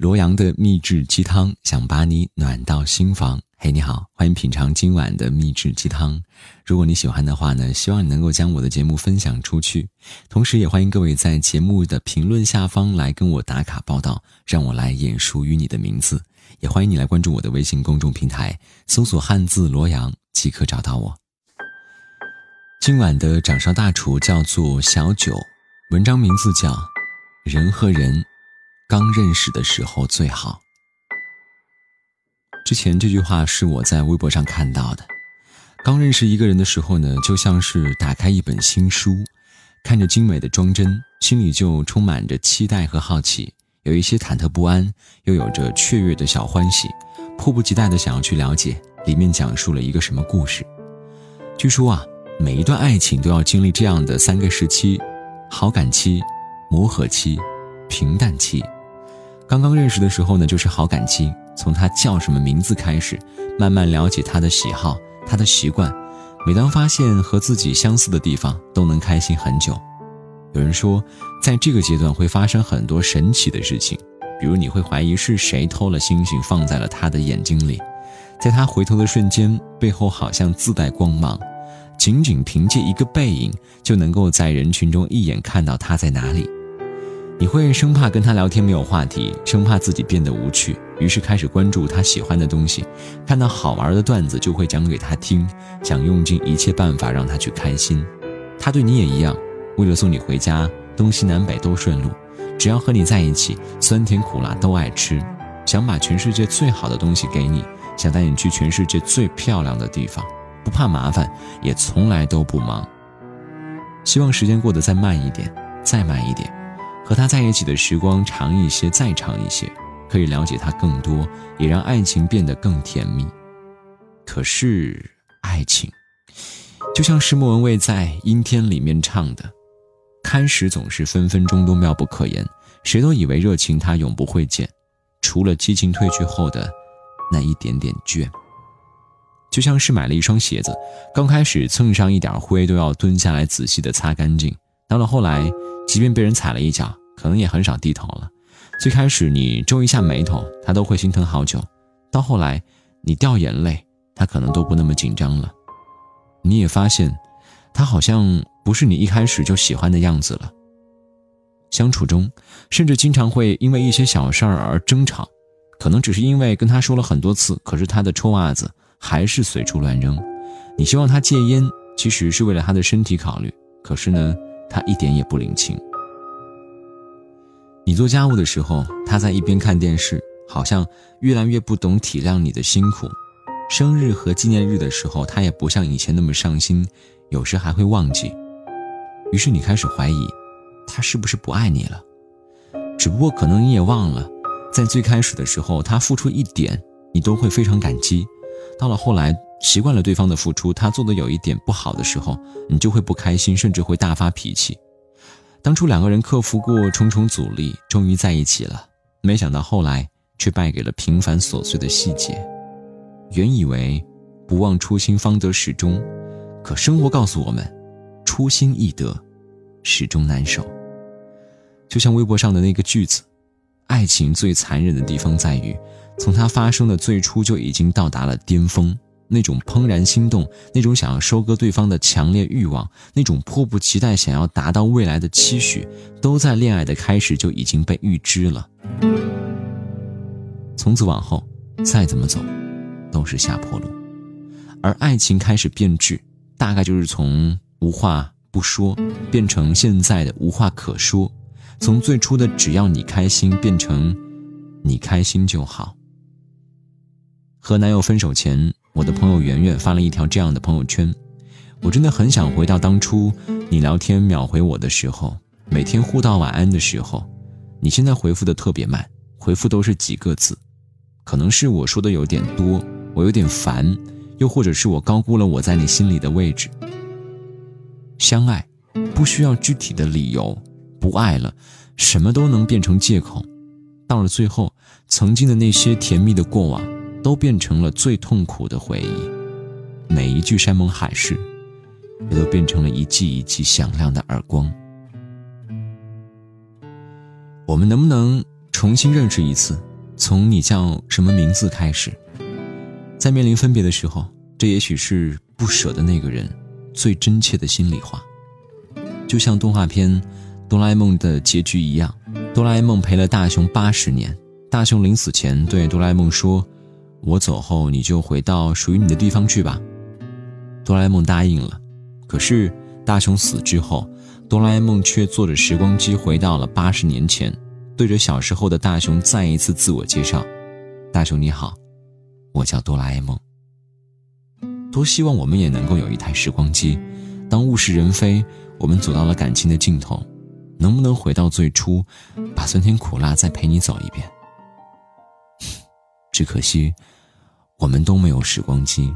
罗阳的秘制鸡汤，想把你暖到心房。嘿，你好，欢迎品尝今晚的秘制鸡汤。如果你喜欢的话呢，希望你能够将我的节目分享出去，同时也欢迎各位在节目的评论下方来跟我打卡报道，让我来演熟于你的名字。也欢迎你来关注我的微信公众平台，搜索汉字罗阳即可找到我。今晚的掌上大厨叫做小九，文章名字叫《人和人》。刚认识的时候最好。之前这句话是我在微博上看到的。刚认识一个人的时候呢，就像是打开一本新书，看着精美的装帧，心里就充满着期待和好奇，有一些忐忑不安，又有着雀跃的小欢喜，迫不及待的想要去了解里面讲述了一个什么故事。据说啊，每一段爱情都要经历这样的三个时期：好感期、磨合期、平淡期。刚刚认识的时候呢，就是好感期，从他叫什么名字开始，慢慢了解他的喜好、他的习惯。每当发现和自己相似的地方，都能开心很久。有人说，在这个阶段会发生很多神奇的事情，比如你会怀疑是谁偷了星星放在了他的眼睛里，在他回头的瞬间，背后好像自带光芒，仅仅凭借一个背影，就能够在人群中一眼看到他在哪里。你会生怕跟他聊天没有话题，生怕自己变得无趣，于是开始关注他喜欢的东西，看到好玩的段子就会讲给他听，想用尽一切办法让他去开心。他对你也一样，为了送你回家，东西南北都顺路，只要和你在一起，酸甜苦辣都爱吃，想把全世界最好的东西给你，想带你去全世界最漂亮的地方，不怕麻烦，也从来都不忙。希望时间过得再慢一点，再慢一点。和他在一起的时光长一些，再长一些，可以了解他更多，也让爱情变得更甜蜜。可是，爱情就像是莫文蔚在《阴天》里面唱的：“开始总是分分钟都妙不可言，谁都以为热情它永不会减，除了激情褪去后的那一点点倦。”就像是买了一双鞋子，刚开始蹭上一点灰都要蹲下来仔细的擦干净，到了后来，即便被人踩了一脚。可能也很少低头了。最开始你皱一下眉头，他都会心疼好久；到后来你掉眼泪，他可能都不那么紧张了。你也发现，他好像不是你一开始就喜欢的样子了。相处中，甚至经常会因为一些小事儿而争吵，可能只是因为跟他说了很多次，可是他的臭袜子还是随处乱扔。你希望他戒烟，其实是为了他的身体考虑，可是呢，他一点也不领情。你做家务的时候，他在一边看电视，好像越来越不懂体谅你的辛苦。生日和纪念日的时候，他也不像以前那么上心，有时还会忘记。于是你开始怀疑，他是不是不爱你了？只不过可能你也忘了，在最开始的时候，他付出一点，你都会非常感激；到了后来，习惯了对方的付出，他做的有一点不好的时候，你就会不开心，甚至会大发脾气。当初两个人克服过重重阻力，终于在一起了。没想到后来却败给了平凡琐碎的细节。原以为不忘初心方得始终，可生活告诉我们，初心易得，始终难守。就像微博上的那个句子：“爱情最残忍的地方在于，从它发生的最初就已经到达了巅峰。”那种怦然心动，那种想要收割对方的强烈欲望，那种迫不及待想要达到未来的期许，都在恋爱的开始就已经被预知了。从此往后，再怎么走，都是下坡路。而爱情开始变质，大概就是从无话不说变成现在的无话可说，从最初的只要你开心变成你开心就好。和男友分手前。我的朋友圆圆发了一条这样的朋友圈：“我真的很想回到当初你聊天秒回我的时候，每天互道晚安的时候。你现在回复的特别慢，回复都是几个字，可能是我说的有点多，我有点烦，又或者是我高估了我在你心里的位置。相爱不需要具体的理由，不爱了，什么都能变成借口。到了最后，曾经的那些甜蜜的过往。”都变成了最痛苦的回忆，每一句山盟海誓，也都变成了一记一记响亮的耳光。我们能不能重新认识一次，从你叫什么名字开始，在面临分别的时候，这也许是不舍的那个人最真切的心里话。就像动画片《哆啦 A 梦》的结局一样，哆啦 A 梦陪了大雄八十年，大雄临死前对哆啦 A 梦说：“我走后，你就回到属于你的地方去吧。”哆啦 A 梦答应了。可是大雄死之后，哆啦 A 梦却坐着时光机回到了八十年前。对着小时候的大雄再一次自我介绍：“大雄你好，我叫哆啦 A 梦。”多希望我们也能够有一台时光机，当物是人非，我们走到了感情的尽头，能不能回到最初，把酸甜苦辣再陪你走一遍？只可惜，我们都没有时光机，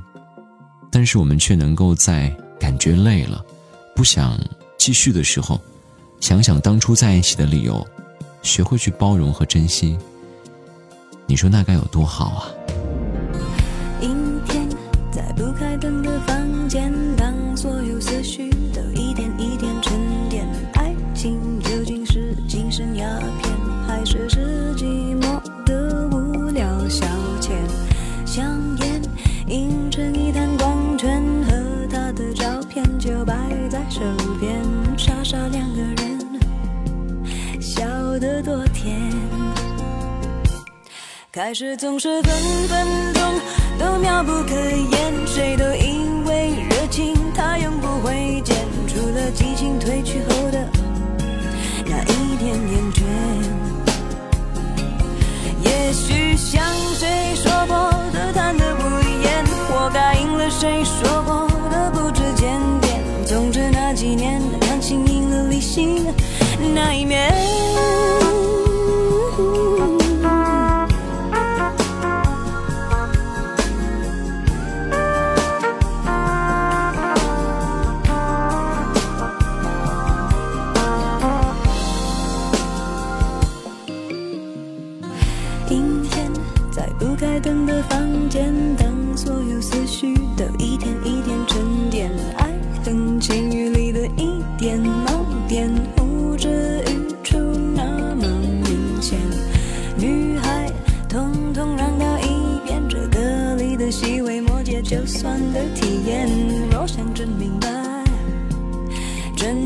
但是我们却能够在感觉累了，不想继续的时候，想想当初在一起的理由。学会去包容和珍惜，你说那该有多好啊！阴天，在不开灯的房间，多甜，开始总是分分钟都妙不可言，谁都以为热情它永不会减，除了激情褪去后的那一点点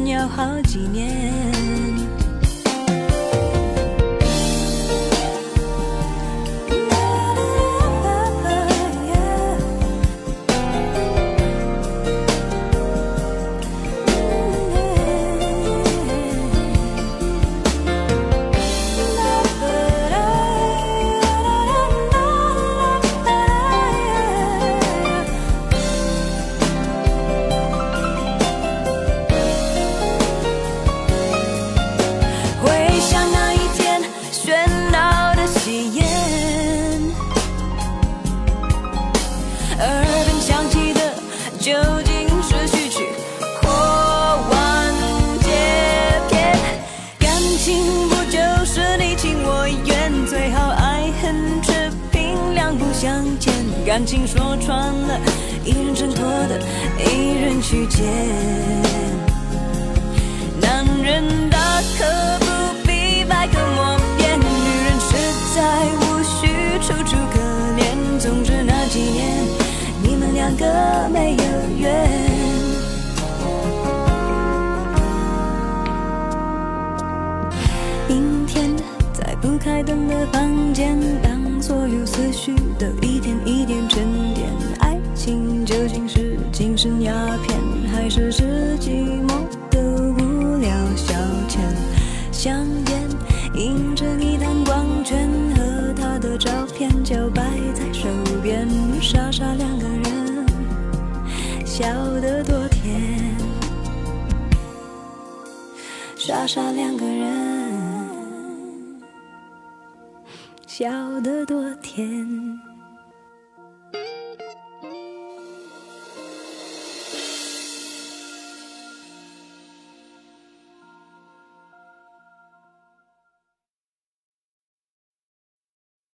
要好几年。你眼耳边响起的究竟是序曲或完结篇？感情不就是你情我愿，最好爱恨扯平，两不相欠。感情说穿了，一人挣脱的，一人去捡。男人大可不必百口莫。再无需楚楚可怜。总之那几年，你们两个没有缘。阴天，在不开灯的房间，当所有思绪都一点一点。沉淀傻两个人，笑得多甜。